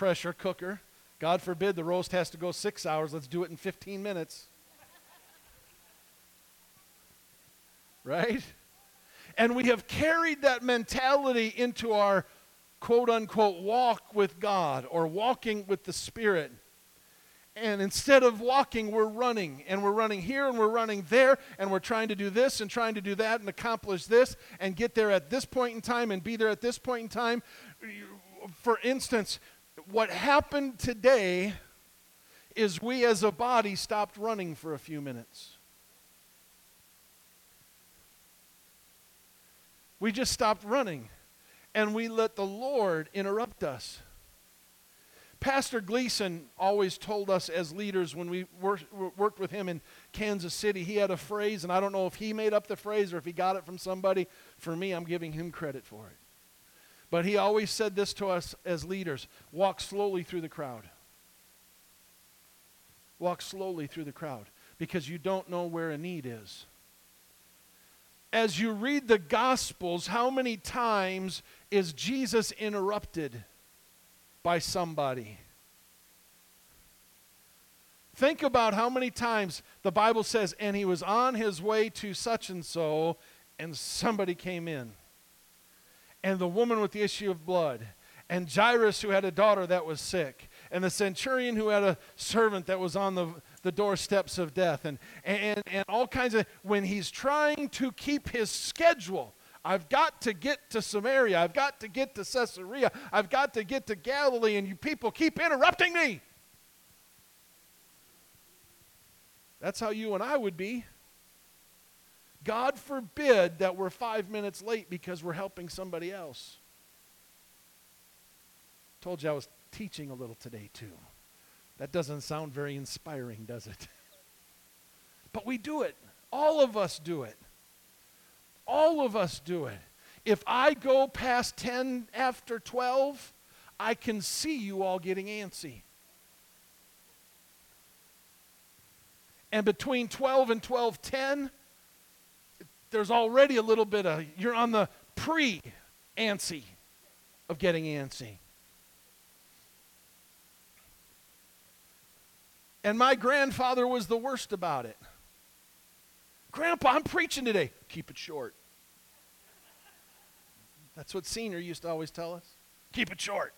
pressure cooker. God forbid the roast has to go six hours. Let's do it in 15 minutes. right? And we have carried that mentality into our quote unquote walk with God or walking with the Spirit. And instead of walking, we're running. And we're running here and we're running there. And we're trying to do this and trying to do that and accomplish this and get there at this point in time and be there at this point in time. For instance, what happened today is we as a body stopped running for a few minutes. We just stopped running and we let the Lord interrupt us. Pastor Gleason always told us as leaders when we worked with him in Kansas City, he had a phrase, and I don't know if he made up the phrase or if he got it from somebody. For me, I'm giving him credit for it. But he always said this to us as leaders walk slowly through the crowd. Walk slowly through the crowd because you don't know where a need is. As you read the Gospels, how many times is Jesus interrupted by somebody? Think about how many times the Bible says, and he was on his way to such and so, and somebody came in and the woman with the issue of blood, and Jairus, who had a daughter that was sick, and the centurion who had a servant that was on the, the doorsteps of death, and, and, and all kinds of, when he's trying to keep his schedule. I've got to get to Samaria. I've got to get to Caesarea. I've got to get to Galilee, and you people keep interrupting me. That's how you and I would be. God forbid that we're five minutes late because we're helping somebody else. Told you I was teaching a little today, too. That doesn't sound very inspiring, does it? but we do it. All of us do it. All of us do it. If I go past 10 after 12, I can see you all getting antsy. And between 12 and 12:10, there's already a little bit of, you're on the pre antsy of getting antsy. And my grandfather was the worst about it. Grandpa, I'm preaching today. Keep it short. That's what senior used to always tell us. Keep it short.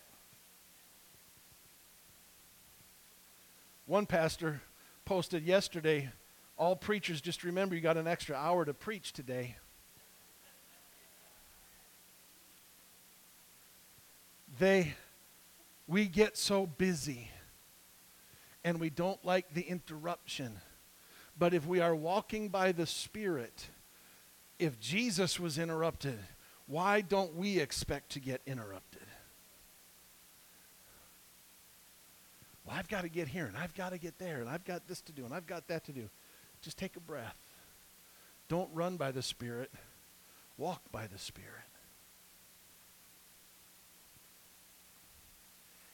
One pastor posted yesterday all preachers, just remember you got an extra hour to preach today. They, we get so busy and we don't like the interruption. But if we are walking by the Spirit, if Jesus was interrupted, why don't we expect to get interrupted? Well, I've got to get here, and I've got to get there, and I've got this to do, and I've got that to do. Just take a breath. Don't run by the Spirit, walk by the Spirit.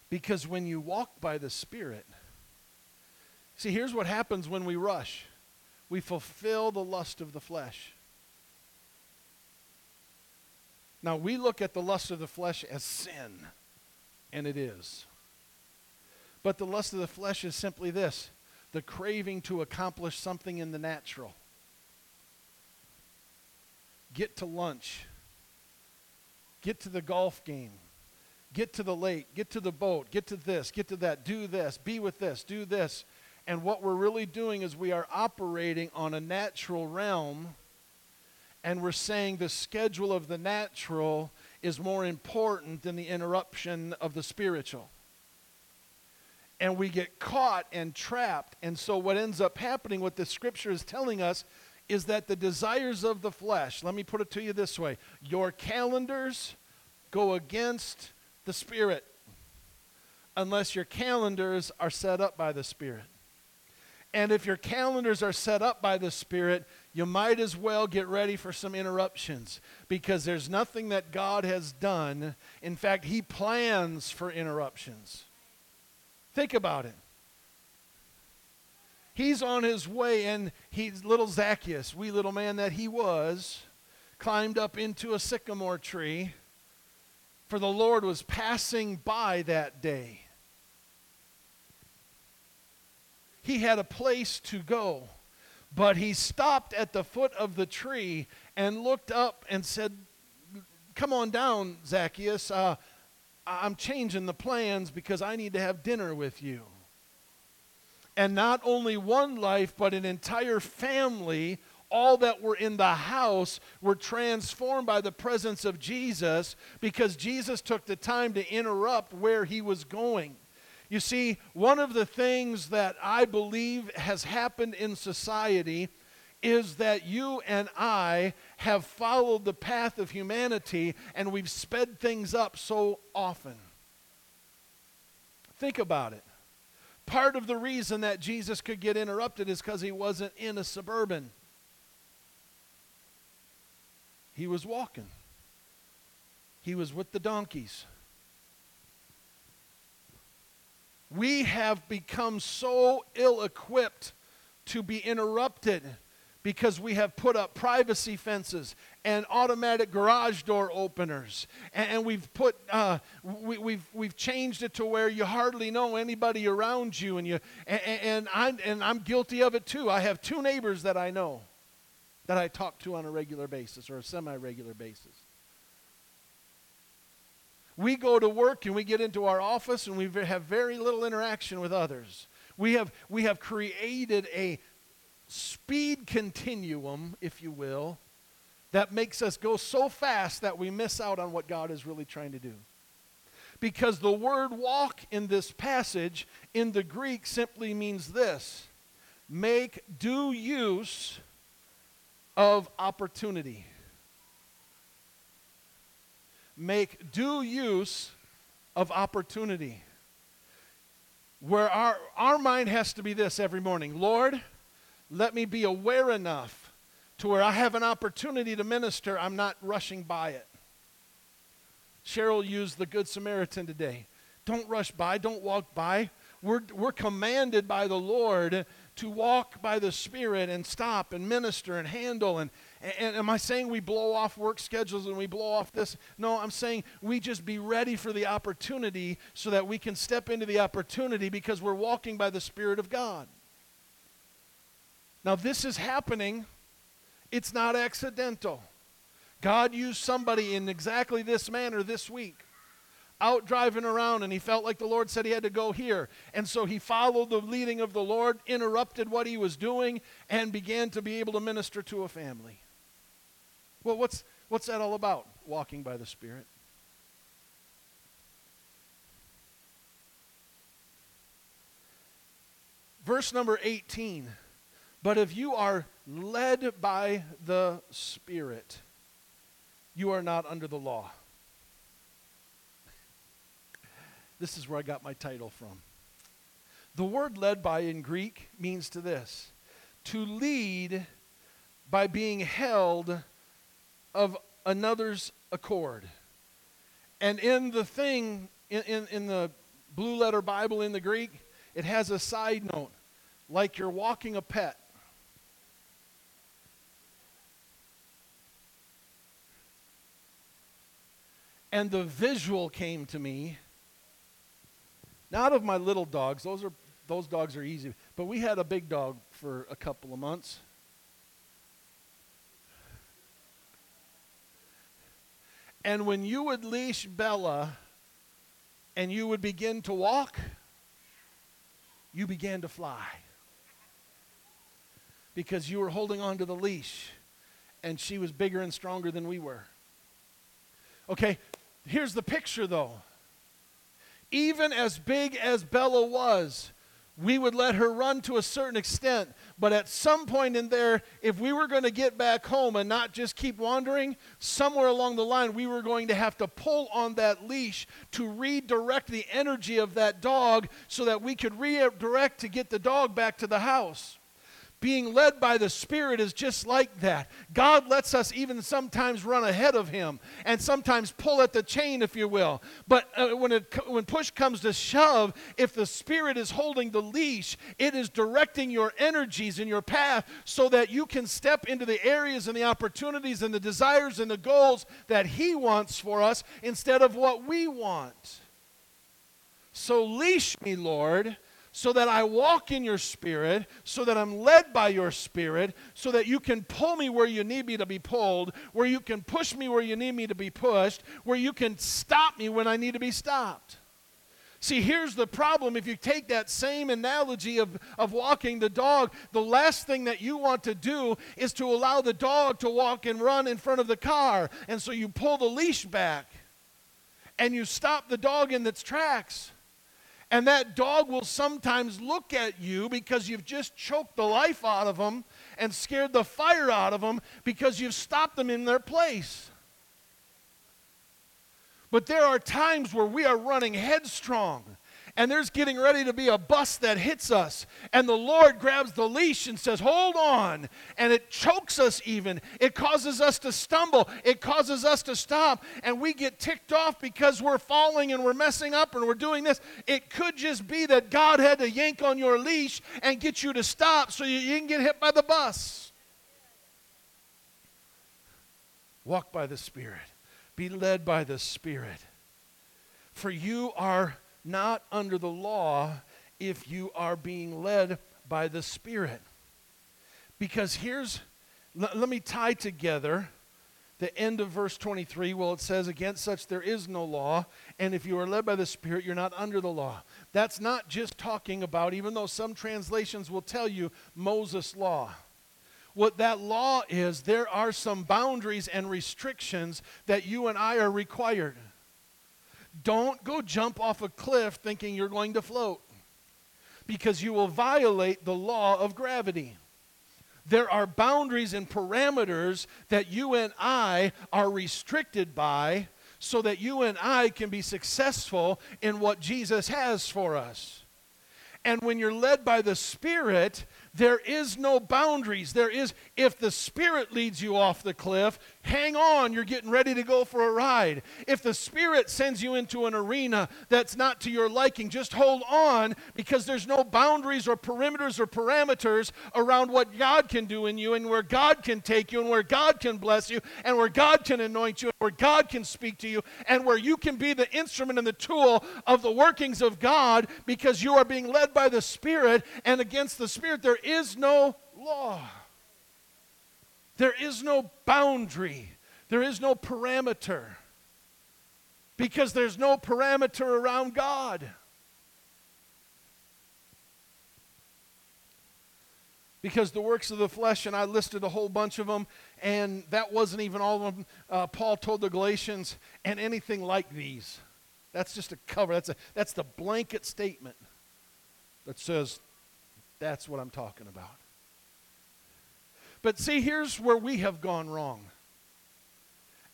Because when you walk by the Spirit, see, here's what happens when we rush we fulfill the lust of the flesh. Now, we look at the lust of the flesh as sin, and it is. But the lust of the flesh is simply this the craving to accomplish something in the natural. Get to lunch. Get to the golf game. Get to the lake. Get to the boat. Get to this. Get to that. Do this. Be with this. Do this. And what we're really doing is we are operating on a natural realm and we're saying the schedule of the natural is more important than the interruption of the spiritual and we get caught and trapped. And so, what ends up happening, what the scripture is telling us, is that the desires of the flesh, let me put it to you this way your calendars go against the Spirit unless your calendars are set up by the Spirit. And if your calendars are set up by the Spirit, you might as well get ready for some interruptions because there's nothing that God has done. In fact, He plans for interruptions. Think about it. He's on his way, and he's little Zacchaeus, wee little man that he was, climbed up into a sycamore tree, for the Lord was passing by that day. He had a place to go, but he stopped at the foot of the tree and looked up and said, Come on down, Zacchaeus. Uh, I'm changing the plans because I need to have dinner with you. And not only one life, but an entire family, all that were in the house, were transformed by the presence of Jesus because Jesus took the time to interrupt where he was going. You see, one of the things that I believe has happened in society is that you and I have followed the path of humanity and we've sped things up so often. Think about it. Part of the reason that Jesus could get interrupted is because he wasn't in a suburban, he was walking, he was with the donkeys. We have become so ill equipped to be interrupted because we have put up privacy fences and automatic garage door openers. And, we've put uh, we, have we've, we've changed it to where you hardly know anybody around you and you and, and I'm, and I'm guilty of it too. I have two neighbors that i know that i talk to on a regular basis or a semi-regular basis. We go to work and we get into our office and we have very little interaction with others. We have we have created a speed continuum, if you will, that makes us go so fast that we miss out on what God is really trying to do. Because the word walk in this passage in the Greek simply means this make due use of opportunity. Make due use of opportunity. Where our, our mind has to be this every morning Lord, let me be aware enough to where I have an opportunity to minister, I'm not rushing by it. Cheryl used the Good Samaritan today. Don't rush by, don't walk by. We're, we're commanded by the Lord to walk by the Spirit and stop and minister and handle. And, and am I saying we blow off work schedules and we blow off this? No, I'm saying we just be ready for the opportunity so that we can step into the opportunity because we're walking by the Spirit of God. Now, this is happening, it's not accidental. God used somebody in exactly this manner this week. Out driving around, and he felt like the Lord said he had to go here. And so he followed the leading of the Lord, interrupted what he was doing, and began to be able to minister to a family. Well, what's, what's that all about? Walking by the Spirit. Verse number 18 but if you are led by the Spirit, you are not under the law. This is where I got my title from. The word led by in Greek means to this to lead by being held of another's accord. And in the thing, in, in, in the blue letter Bible in the Greek, it has a side note like you're walking a pet. And the visual came to me, not of my little dogs, those, are, those dogs are easy, but we had a big dog for a couple of months. And when you would leash Bella and you would begin to walk, you began to fly. Because you were holding on to the leash and she was bigger and stronger than we were. Okay, Here's the picture, though. Even as big as Bella was, we would let her run to a certain extent. But at some point in there, if we were going to get back home and not just keep wandering, somewhere along the line, we were going to have to pull on that leash to redirect the energy of that dog so that we could redirect to get the dog back to the house. Being led by the Spirit is just like that. God lets us even sometimes run ahead of Him and sometimes pull at the chain, if you will. But uh, when, it, when push comes to shove, if the Spirit is holding the leash, it is directing your energies in your path so that you can step into the areas and the opportunities and the desires and the goals that He wants for us instead of what we want. So leash me, Lord so that I walk in your spirit, so that I'm led by your spirit, so that you can pull me where you need me to be pulled, where you can push me where you need me to be pushed, where you can stop me when I need to be stopped. See, here's the problem. If you take that same analogy of, of walking the dog, the last thing that you want to do is to allow the dog to walk and run in front of the car. And so you pull the leash back and you stop the dog in its tracks. And that dog will sometimes look at you because you've just choked the life out of them and scared the fire out of them because you've stopped them in their place. But there are times where we are running headstrong and there's getting ready to be a bus that hits us. And the Lord grabs the leash and says, Hold on. And it chokes us, even. It causes us to stumble. It causes us to stop. And we get ticked off because we're falling and we're messing up and we're doing this. It could just be that God had to yank on your leash and get you to stop so you didn't get hit by the bus. Walk by the Spirit, be led by the Spirit. For you are not under the law if you are being led by the Spirit. Because here's, l- let me tie together the end of verse 23. Well, it says, Against such there is no law, and if you are led by the Spirit, you're not under the law. That's not just talking about, even though some translations will tell you Moses' law. What that law is, there are some boundaries and restrictions that you and I are required. Don't go jump off a cliff thinking you're going to float because you will violate the law of gravity. There are boundaries and parameters that you and I are restricted by so that you and I can be successful in what Jesus has for us. And when you're led by the Spirit, there is no boundaries. There is, if the Spirit leads you off the cliff, hang on, you're getting ready to go for a ride. If the Spirit sends you into an arena that's not to your liking, just hold on because there's no boundaries or perimeters or parameters around what God can do in you and where God can take you and where God can bless you and where God can anoint you and where God can speak to you and where you can be the instrument and the tool of the workings of God because you are being led by the Spirit and against the Spirit there is no law. There is no boundary. There is no parameter. Because there's no parameter around God. Because the works of the flesh, and I listed a whole bunch of them, and that wasn't even all of them. Uh, Paul told the Galatians, and anything like these. That's just a cover. That's, a, that's the blanket statement that says that's what I'm talking about. But see, here's where we have gone wrong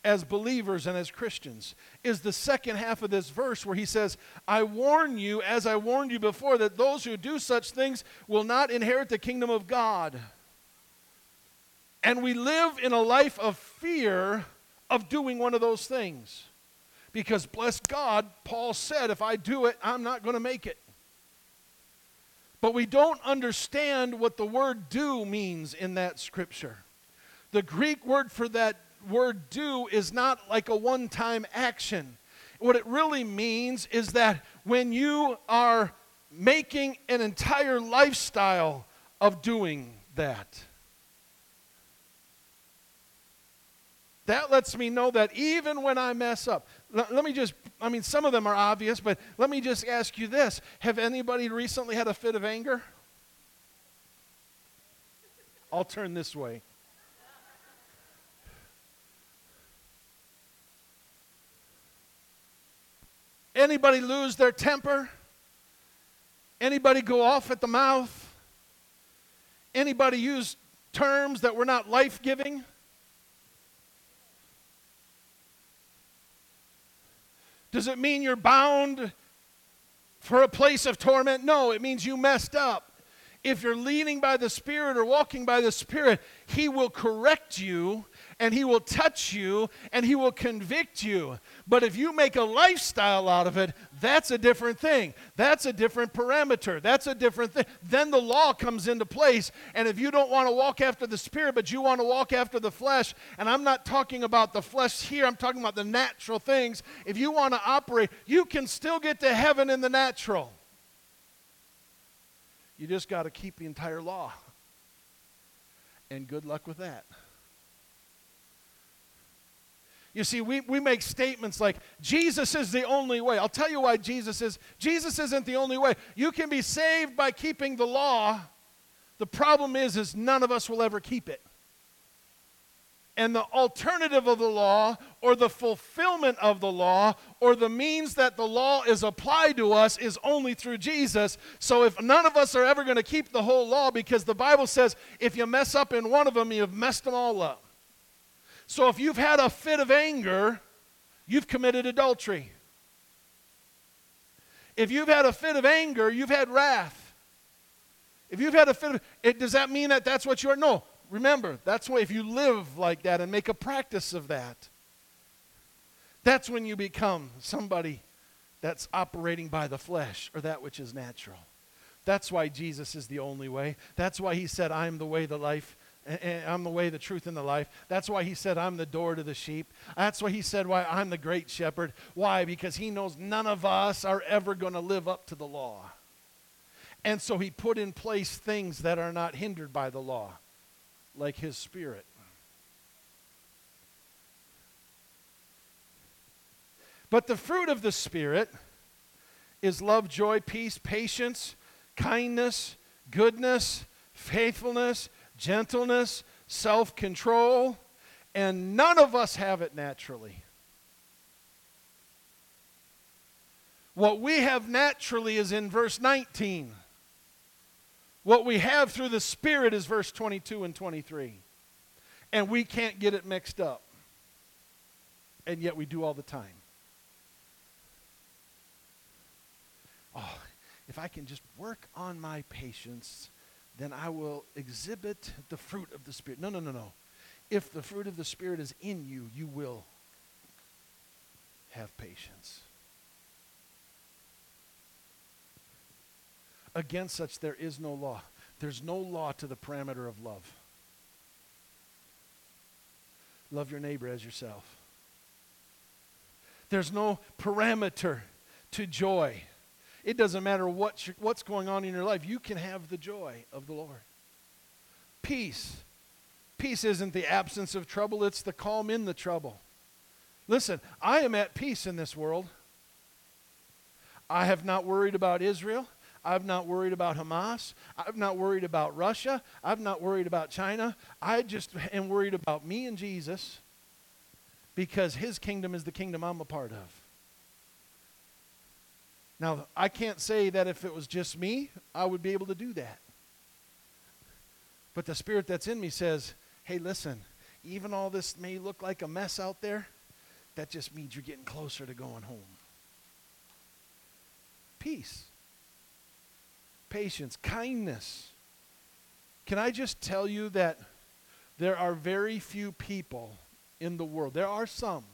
as believers and as Christians is the second half of this verse where he says, I warn you, as I warned you before, that those who do such things will not inherit the kingdom of God. And we live in a life of fear of doing one of those things. Because, bless God, Paul said, if I do it, I'm not going to make it. But we don't understand what the word do means in that scripture. The Greek word for that word do is not like a one time action. What it really means is that when you are making an entire lifestyle of doing that, that lets me know that even when I mess up, let, let me just, I mean, some of them are obvious, but let me just ask you this Have anybody recently had a fit of anger? I'll turn this way. Anybody lose their temper? Anybody go off at the mouth? Anybody use terms that were not life giving? Does it mean you're bound for a place of torment? No, it means you messed up. If you're leading by the Spirit or walking by the Spirit, He will correct you and He will touch you and He will convict you. But if you make a lifestyle out of it, that's a different thing. That's a different parameter. That's a different thing. Then the law comes into place. And if you don't want to walk after the Spirit, but you want to walk after the flesh, and I'm not talking about the flesh here, I'm talking about the natural things. If you want to operate, you can still get to heaven in the natural. You just got to keep the entire law. And good luck with that. You see, we, we make statements like, Jesus is the only way. I'll tell you why Jesus is. Jesus isn't the only way. You can be saved by keeping the law. The problem is, is none of us will ever keep it. And the alternative of the law, or the fulfillment of the law, or the means that the law is applied to us is only through Jesus. So if none of us are ever going to keep the whole law, because the Bible says if you mess up in one of them, you've messed them all up. So if you've had a fit of anger, you've committed adultery. If you've had a fit of anger, you've had wrath. If you've had a fit of, it, does that mean that that's what you are? No. Remember, that's why if you live like that and make a practice of that, that's when you become somebody that's operating by the flesh or that which is natural. That's why Jesus is the only way. That's why he said, I am the way, the life, I'm the way, the truth, and the life. That's why he said, I'm the door to the sheep. That's why he said, Why I'm the great shepherd. Why? Because he knows none of us are ever going to live up to the law. And so he put in place things that are not hindered by the law, like his spirit. But the fruit of the Spirit is love, joy, peace, patience, kindness, goodness, faithfulness, gentleness, self control, and none of us have it naturally. What we have naturally is in verse 19. What we have through the Spirit is verse 22 and 23. And we can't get it mixed up. And yet we do all the time. Oh, if I can just work on my patience then I will exhibit the fruit of the Spirit. No, no, no, no. If the fruit of the Spirit is in you, you will have patience. Against such, there is no law. There's no law to the parameter of love. Love your neighbor as yourself. There's no parameter to joy. It doesn't matter what what's going on in your life, you can have the joy of the Lord. Peace. Peace isn't the absence of trouble, it's the calm in the trouble. Listen, I am at peace in this world. I have not worried about Israel. I've not worried about Hamas. I've not worried about Russia. I've not worried about China. I just am worried about me and Jesus because his kingdom is the kingdom I'm a part of. Now, I can't say that if it was just me, I would be able to do that. But the spirit that's in me says, hey, listen, even all this may look like a mess out there, that just means you're getting closer to going home. Peace, patience, kindness. Can I just tell you that there are very few people in the world, there are some,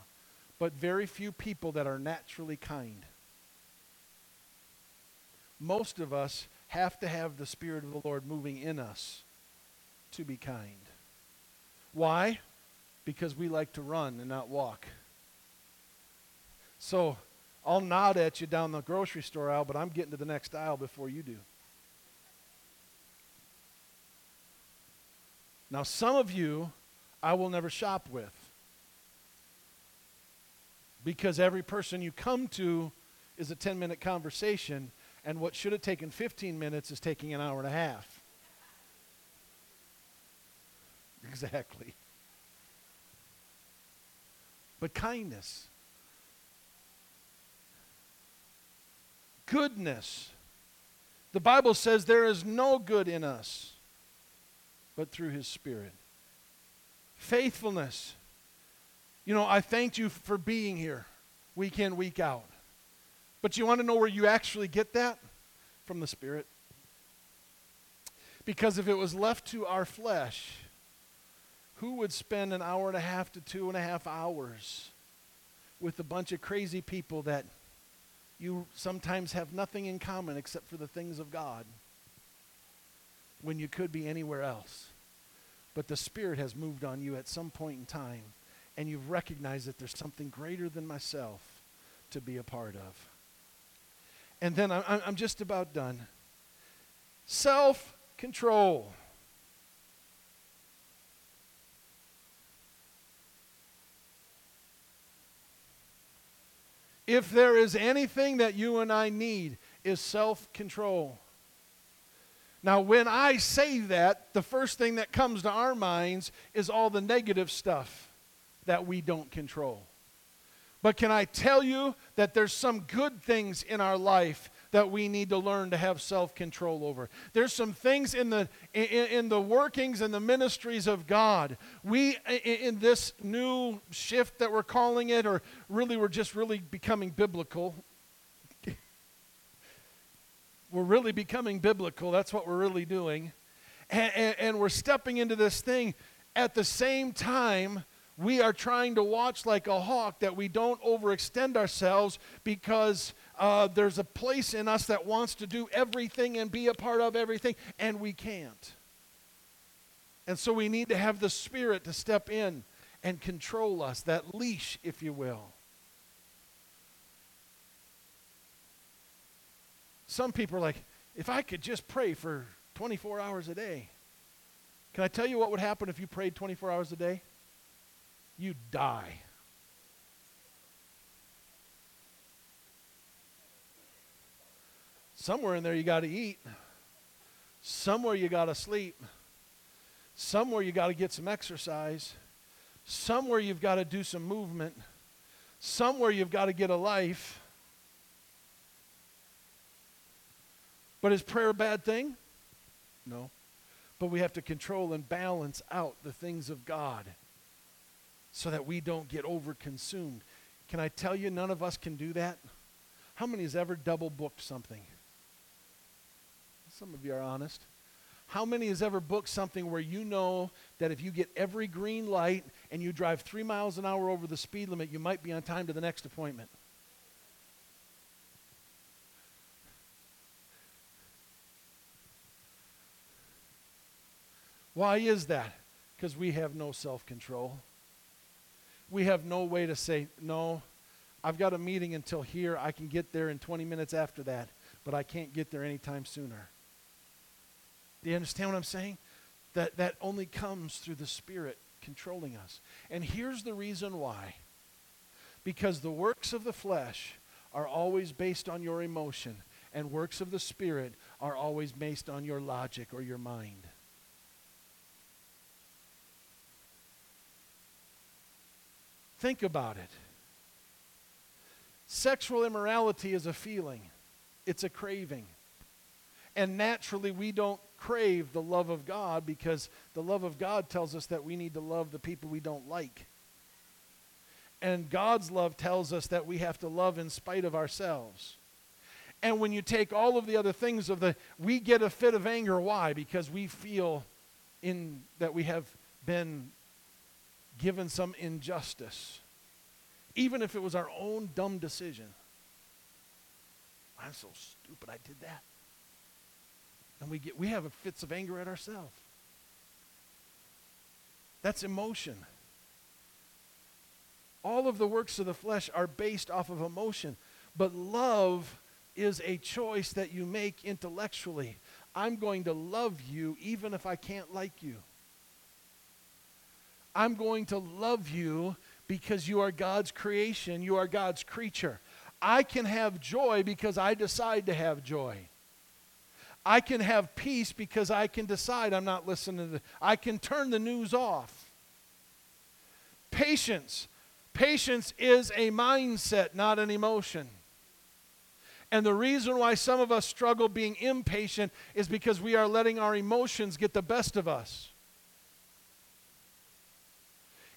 but very few people that are naturally kind most of us have to have the Spirit of the Lord moving in us to be kind. Why? Because we like to run and not walk. So I'll nod at you down the grocery store aisle, but I'm getting to the next aisle before you do. Now, some of you I will never shop with because every person you come to is a 10 minute conversation and what should have taken 15 minutes is taking an hour and a half. Exactly. But kindness, goodness. The Bible says there is no good in us but through His Spirit. Faithfulness. You know, I thanked you for being here week in, week out. But you want to know where you actually get that? From the Spirit. Because if it was left to our flesh, who would spend an hour and a half to two and a half hours with a bunch of crazy people that you sometimes have nothing in common except for the things of God when you could be anywhere else? But the Spirit has moved on you at some point in time, and you've recognized that there's something greater than myself to be a part of. And then I'm, I'm just about done. self control. If there is anything that you and I need, is self control. Now, when I say that, the first thing that comes to our minds is all the negative stuff that we don't control. But can I tell you that there's some good things in our life that we need to learn to have self-control over. There's some things in the in, in the workings and the ministries of God. We in this new shift that we're calling it or really we're just really becoming biblical. we're really becoming biblical. That's what we're really doing. And, and, and we're stepping into this thing at the same time we are trying to watch like a hawk that we don't overextend ourselves because uh, there's a place in us that wants to do everything and be a part of everything, and we can't. And so we need to have the Spirit to step in and control us, that leash, if you will. Some people are like, if I could just pray for 24 hours a day. Can I tell you what would happen if you prayed 24 hours a day? You'd die. Somewhere in there you got to eat. Somewhere you got to sleep. Somewhere you got to get some exercise. Somewhere you've got to do some movement. Somewhere you've got to get a life. But is prayer a bad thing? No. But we have to control and balance out the things of God so that we don't get overconsumed. Can I tell you, none of us can do that? How many has ever double booked something? Some of you are honest. How many has ever booked something where you know that if you get every green light and you drive three miles an hour over the speed limit, you might be on time to the next appointment? Why is that? Because we have no self control. We have no way to say, no, I've got a meeting until here. I can get there in 20 minutes after that, but I can't get there anytime sooner. Do you understand what I'm saying? That, that only comes through the Spirit controlling us. And here's the reason why because the works of the flesh are always based on your emotion, and works of the Spirit are always based on your logic or your mind. Think about it. Sexual immorality is a feeling, it's a craving. And naturally, we don't crave the love of God because the love of God tells us that we need to love the people we don't like. And God's love tells us that we have to love in spite of ourselves. And when you take all of the other things of the, we get a fit of anger. Why? Because we feel in that we have been given some injustice, even if it was our own dumb decision. I'm so stupid I did that and we get we have fits of anger at ourselves. That's emotion. All of the works of the flesh are based off of emotion, but love is a choice that you make intellectually. I'm going to love you even if I can't like you. I'm going to love you because you are God's creation, you are God's creature. I can have joy because I decide to have joy. I can have peace because I can decide I'm not listening to the, I can turn the news off. Patience. Patience is a mindset, not an emotion. And the reason why some of us struggle being impatient is because we are letting our emotions get the best of us.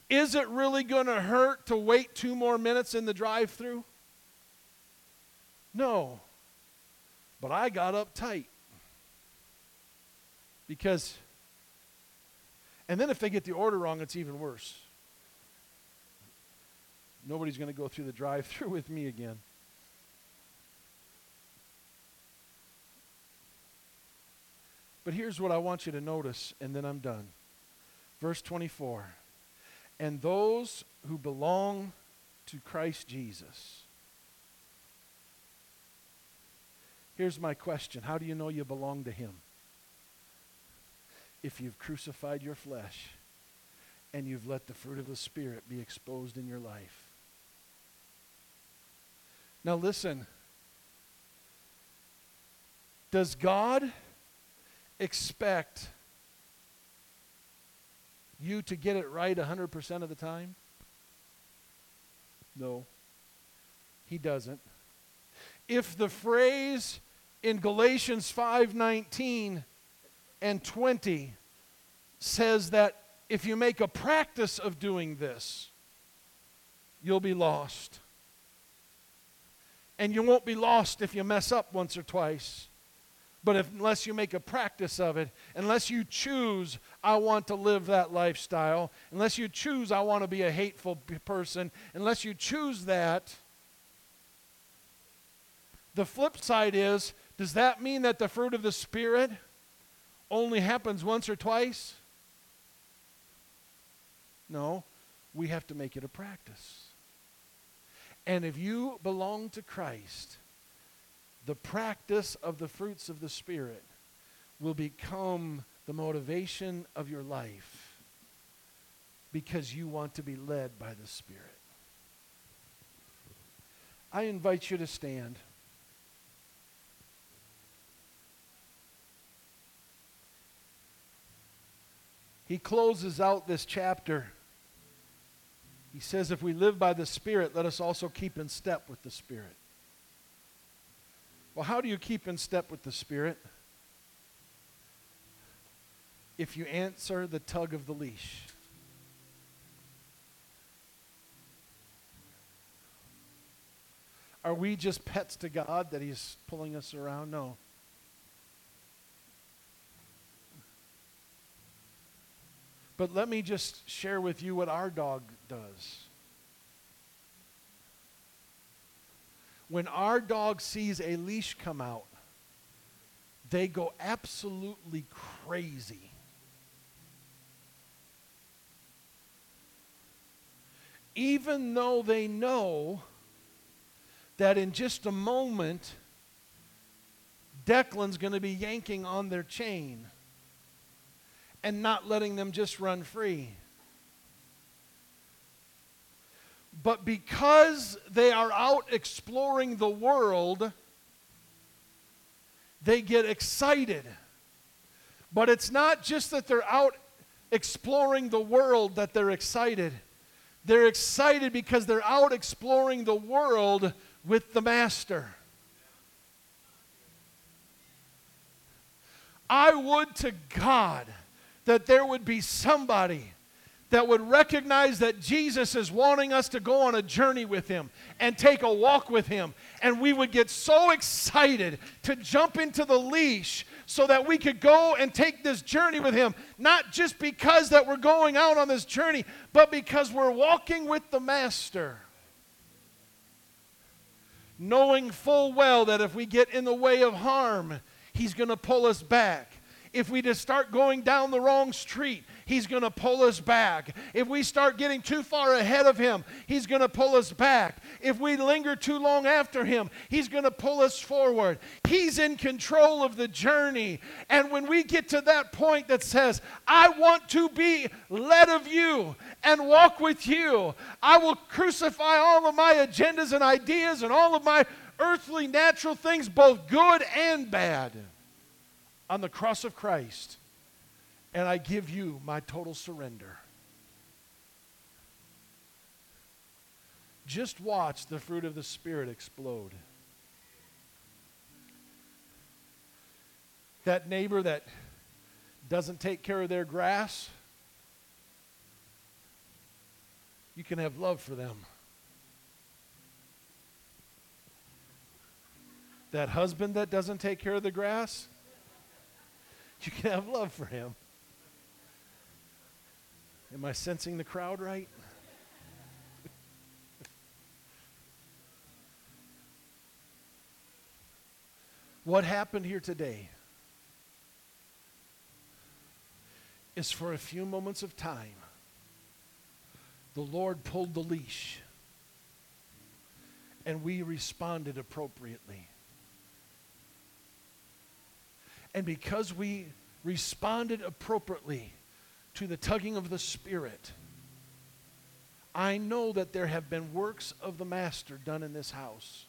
Is it really going to hurt to wait two more minutes in the drive through? No. But I got uptight. Because, and then if they get the order wrong, it's even worse. Nobody's going to go through the drive through with me again. But here's what I want you to notice, and then I'm done. Verse 24. And those who belong to Christ Jesus. Here's my question How do you know you belong to Him? if you've crucified your flesh and you've let the fruit of the Spirit be exposed in your life. Now, listen. Does God expect you to get it right 100% of the time? No, he doesn't. If the phrase in Galatians 5:19 and 20 says that if you make a practice of doing this, you'll be lost. And you won't be lost if you mess up once or twice. But if, unless you make a practice of it, unless you choose, I want to live that lifestyle, unless you choose, I want to be a hateful person, unless you choose that, the flip side is does that mean that the fruit of the Spirit only happens once or twice? No, we have to make it a practice. And if you belong to Christ, the practice of the fruits of the Spirit will become the motivation of your life because you want to be led by the Spirit. I invite you to stand. He closes out this chapter. He says, If we live by the Spirit, let us also keep in step with the Spirit. Well, how do you keep in step with the Spirit? If you answer the tug of the leash. Are we just pets to God that He's pulling us around? No. But let me just share with you what our dog does. When our dog sees a leash come out, they go absolutely crazy. Even though they know that in just a moment, Declan's going to be yanking on their chain and not letting them just run free. But because they are out exploring the world, they get excited. But it's not just that they're out exploring the world that they're excited. They're excited because they're out exploring the world with the Master. I would to God that there would be somebody that would recognize that Jesus is wanting us to go on a journey with Him and take a walk with Him. And we would get so excited to jump into the leash so that we could go and take this journey with Him. Not just because that we're going out on this journey, but because we're walking with the Master. Knowing full well that if we get in the way of harm, He's going to pull us back if we just start going down the wrong street, He's going to pull us back. If we start getting too far ahead of Him, He's going to pull us back. If we linger too long after Him, He's going to pull us forward. He's in control of the journey. And when we get to that point that says, I want to be led of you and walk with you, I will crucify all of my agendas and ideas and all of my earthly natural things, both good and bad on the cross of Christ, and I give you my total surrender. Just watch the fruit of the Spirit explode. That neighbor that doesn't take care of their grass, you can have love for them. That husband that doesn't take care of the grass, you can have love for him. Am I sensing the crowd right? what happened here today is for a few moments of time, the Lord pulled the leash and we responded appropriately. And because we responded appropriately to the tugging of the Spirit, I know that there have been works of the Master done in this house.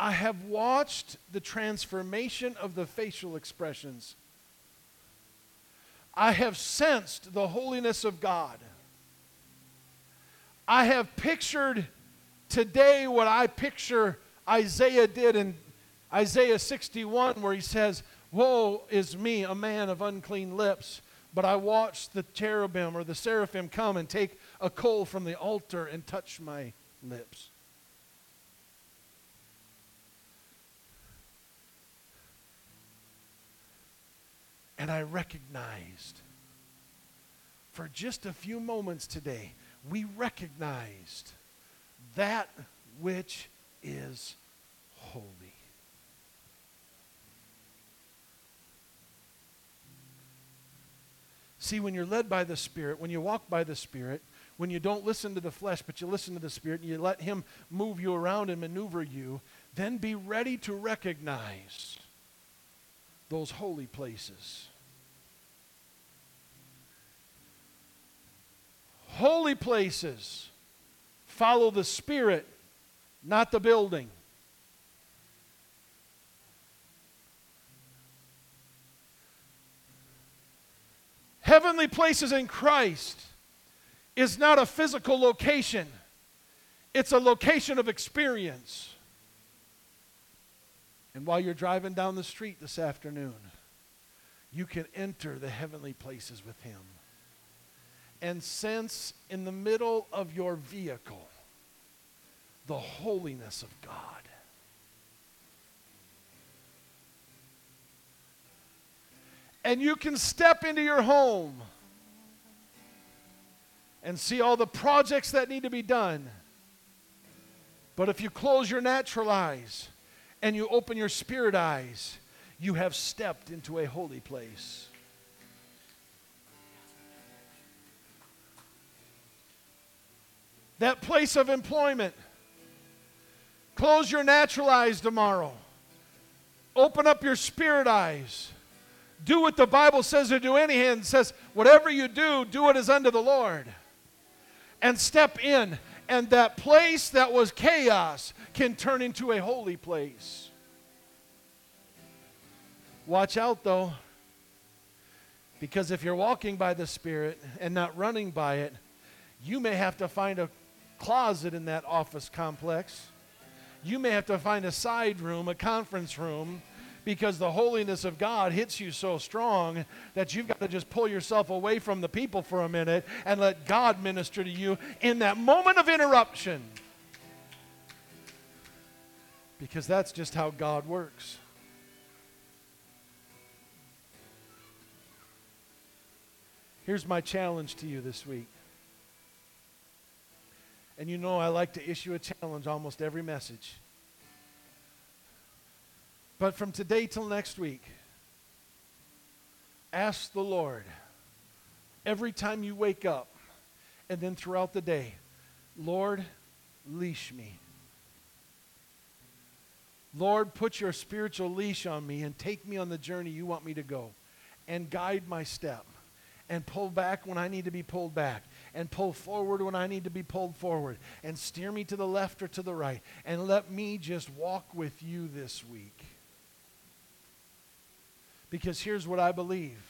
I have watched the transformation of the facial expressions. I have sensed the holiness of God. I have pictured today what I picture Isaiah did in Isaiah 61, where he says, Woe is me, a man of unclean lips. But I watched the cherubim or the seraphim come and take a coal from the altar and touch my lips. And I recognized for just a few moments today, we recognized that which is holy. See, when you're led by the Spirit, when you walk by the Spirit, when you don't listen to the flesh, but you listen to the Spirit and you let Him move you around and maneuver you, then be ready to recognize those holy places. Holy places follow the Spirit, not the building. Heavenly places in Christ is not a physical location, it's a location of experience. And while you're driving down the street this afternoon, you can enter the heavenly places with Him and sense in the middle of your vehicle the holiness of God. And you can step into your home and see all the projects that need to be done. But if you close your natural eyes and you open your spirit eyes, you have stepped into a holy place. That place of employment. Close your natural eyes tomorrow. Open up your spirit eyes do what the Bible says to do anyhow and says, whatever you do, do it as unto the Lord. And step in. And that place that was chaos can turn into a holy place. Watch out though, because if you're walking by the Spirit and not running by it, you may have to find a closet in that office complex. You may have to find a side room, a conference room because the holiness of God hits you so strong that you've got to just pull yourself away from the people for a minute and let God minister to you in that moment of interruption. Because that's just how God works. Here's my challenge to you this week. And you know, I like to issue a challenge almost every message. But from today till next week, ask the Lord every time you wake up and then throughout the day, Lord, leash me. Lord, put your spiritual leash on me and take me on the journey you want me to go and guide my step and pull back when I need to be pulled back and pull forward when I need to be pulled forward and steer me to the left or to the right and let me just walk with you this week. Because here's what I believe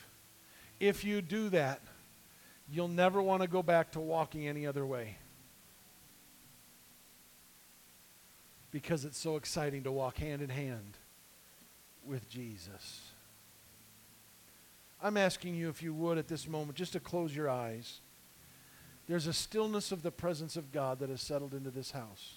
if you do that, you'll never want to go back to walking any other way. Because it's so exciting to walk hand in hand with Jesus. I'm asking you, if you would, at this moment, just to close your eyes. There's a stillness of the presence of God that has settled into this house.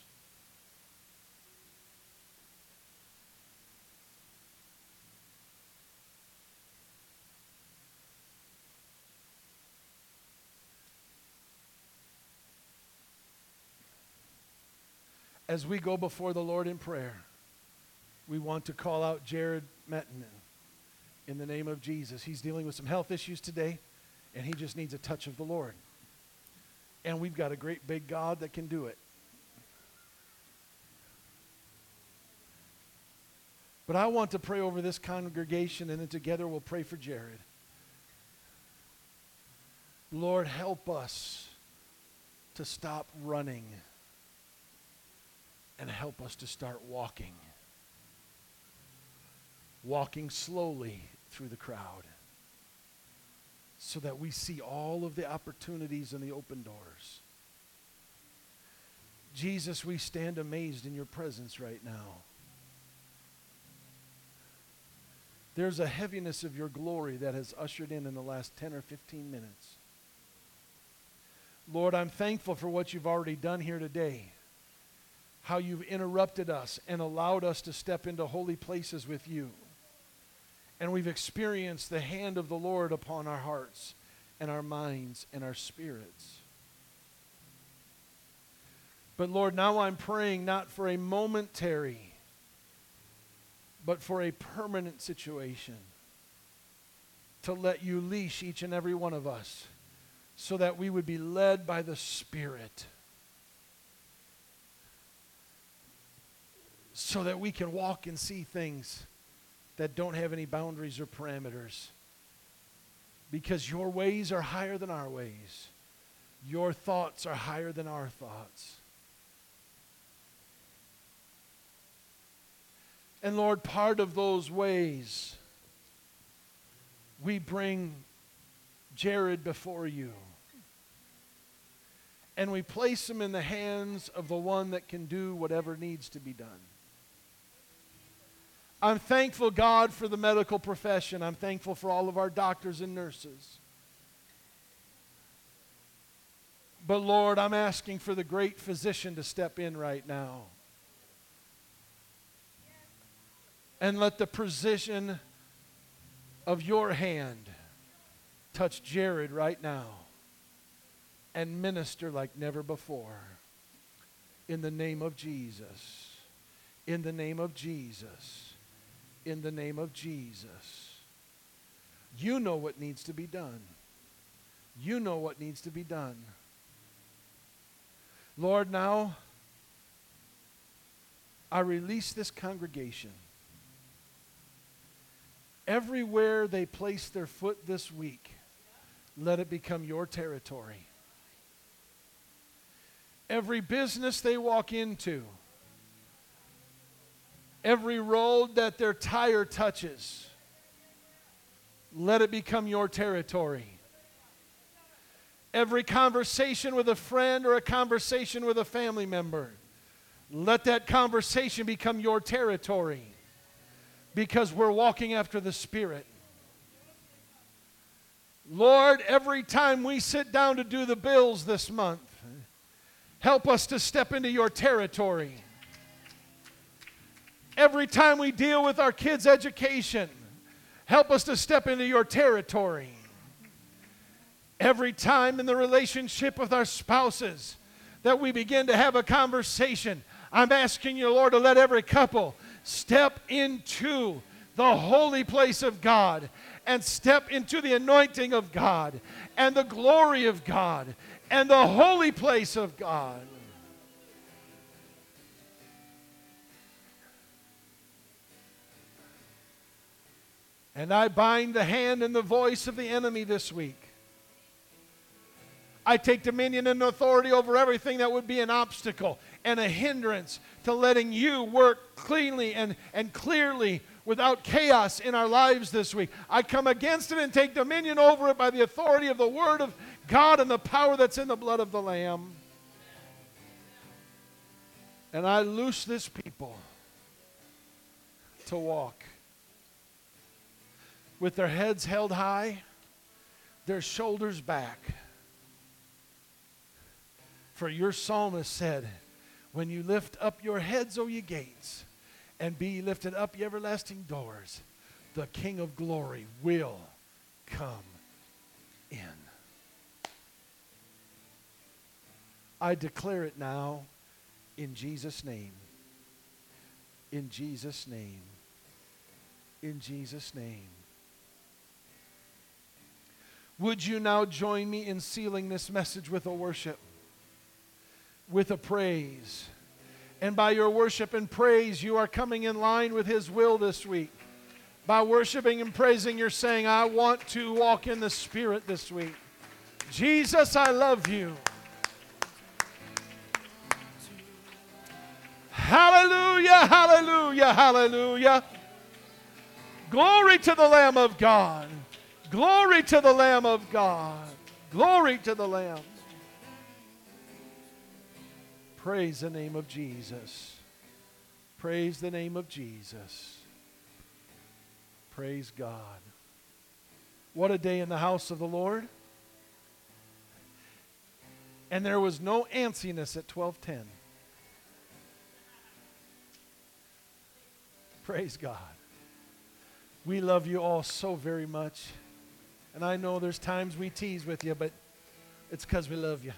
As we go before the Lord in prayer, we want to call out Jared Mettinen in the name of Jesus. He's dealing with some health issues today, and he just needs a touch of the Lord. And we've got a great big God that can do it. But I want to pray over this congregation, and then together we'll pray for Jared. Lord, help us to stop running and help us to start walking. Walking slowly through the crowd so that we see all of the opportunities and the open doors. Jesus, we stand amazed in your presence right now. There's a heaviness of your glory that has ushered in in the last 10 or 15 minutes. Lord, I'm thankful for what you've already done here today. How you've interrupted us and allowed us to step into holy places with you. And we've experienced the hand of the Lord upon our hearts and our minds and our spirits. But Lord, now I'm praying not for a momentary, but for a permanent situation to let you leash each and every one of us so that we would be led by the Spirit. So that we can walk and see things that don't have any boundaries or parameters. Because your ways are higher than our ways, your thoughts are higher than our thoughts. And Lord, part of those ways, we bring Jared before you. And we place him in the hands of the one that can do whatever needs to be done. I'm thankful, God, for the medical profession. I'm thankful for all of our doctors and nurses. But Lord, I'm asking for the great physician to step in right now. And let the precision of your hand touch Jared right now and minister like never before. In the name of Jesus. In the name of Jesus in the name of Jesus. You know what needs to be done. You know what needs to be done. Lord, now I release this congregation. Everywhere they place their foot this week, let it become your territory. Every business they walk into, Every road that their tire touches, let it become your territory. Every conversation with a friend or a conversation with a family member, let that conversation become your territory because we're walking after the Spirit. Lord, every time we sit down to do the bills this month, help us to step into your territory. Every time we deal with our kids' education, help us to step into your territory. Every time in the relationship with our spouses that we begin to have a conversation, I'm asking you, Lord, to let every couple step into the holy place of God and step into the anointing of God and the glory of God and the holy place of God. And I bind the hand and the voice of the enemy this week. I take dominion and authority over everything that would be an obstacle and a hindrance to letting you work cleanly and, and clearly without chaos in our lives this week. I come against it and take dominion over it by the authority of the Word of God and the power that's in the blood of the Lamb. And I loose this people to walk with their heads held high, their shoulders back. For your psalmist said, When you lift up your heads, O ye gates, and be lifted up, ye everlasting doors, the King of glory will come in. I declare it now in Jesus' name. In Jesus' name. In Jesus' name. Would you now join me in sealing this message with a worship, with a praise, And by your worship and praise, you are coming in line with His will this week. By worshiping and praising, you're saying, I want to walk in the Spirit this week. Jesus, I love you. Hallelujah, hallelujah, hallelujah. Glory to the Lamb of God. Glory to the Lamb of God. Glory to the Lamb. Praise the name of Jesus. Praise the name of Jesus. Praise God. What a day in the house of the Lord. And there was no antsiness at 1210. Praise God. We love you all so very much. And I know there's times we tease with you, but it's because we love you.